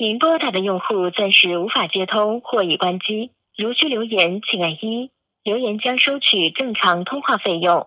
您拨打的用户暂时无法接通或已关机如需留言请按一留言将收取正常通话费用。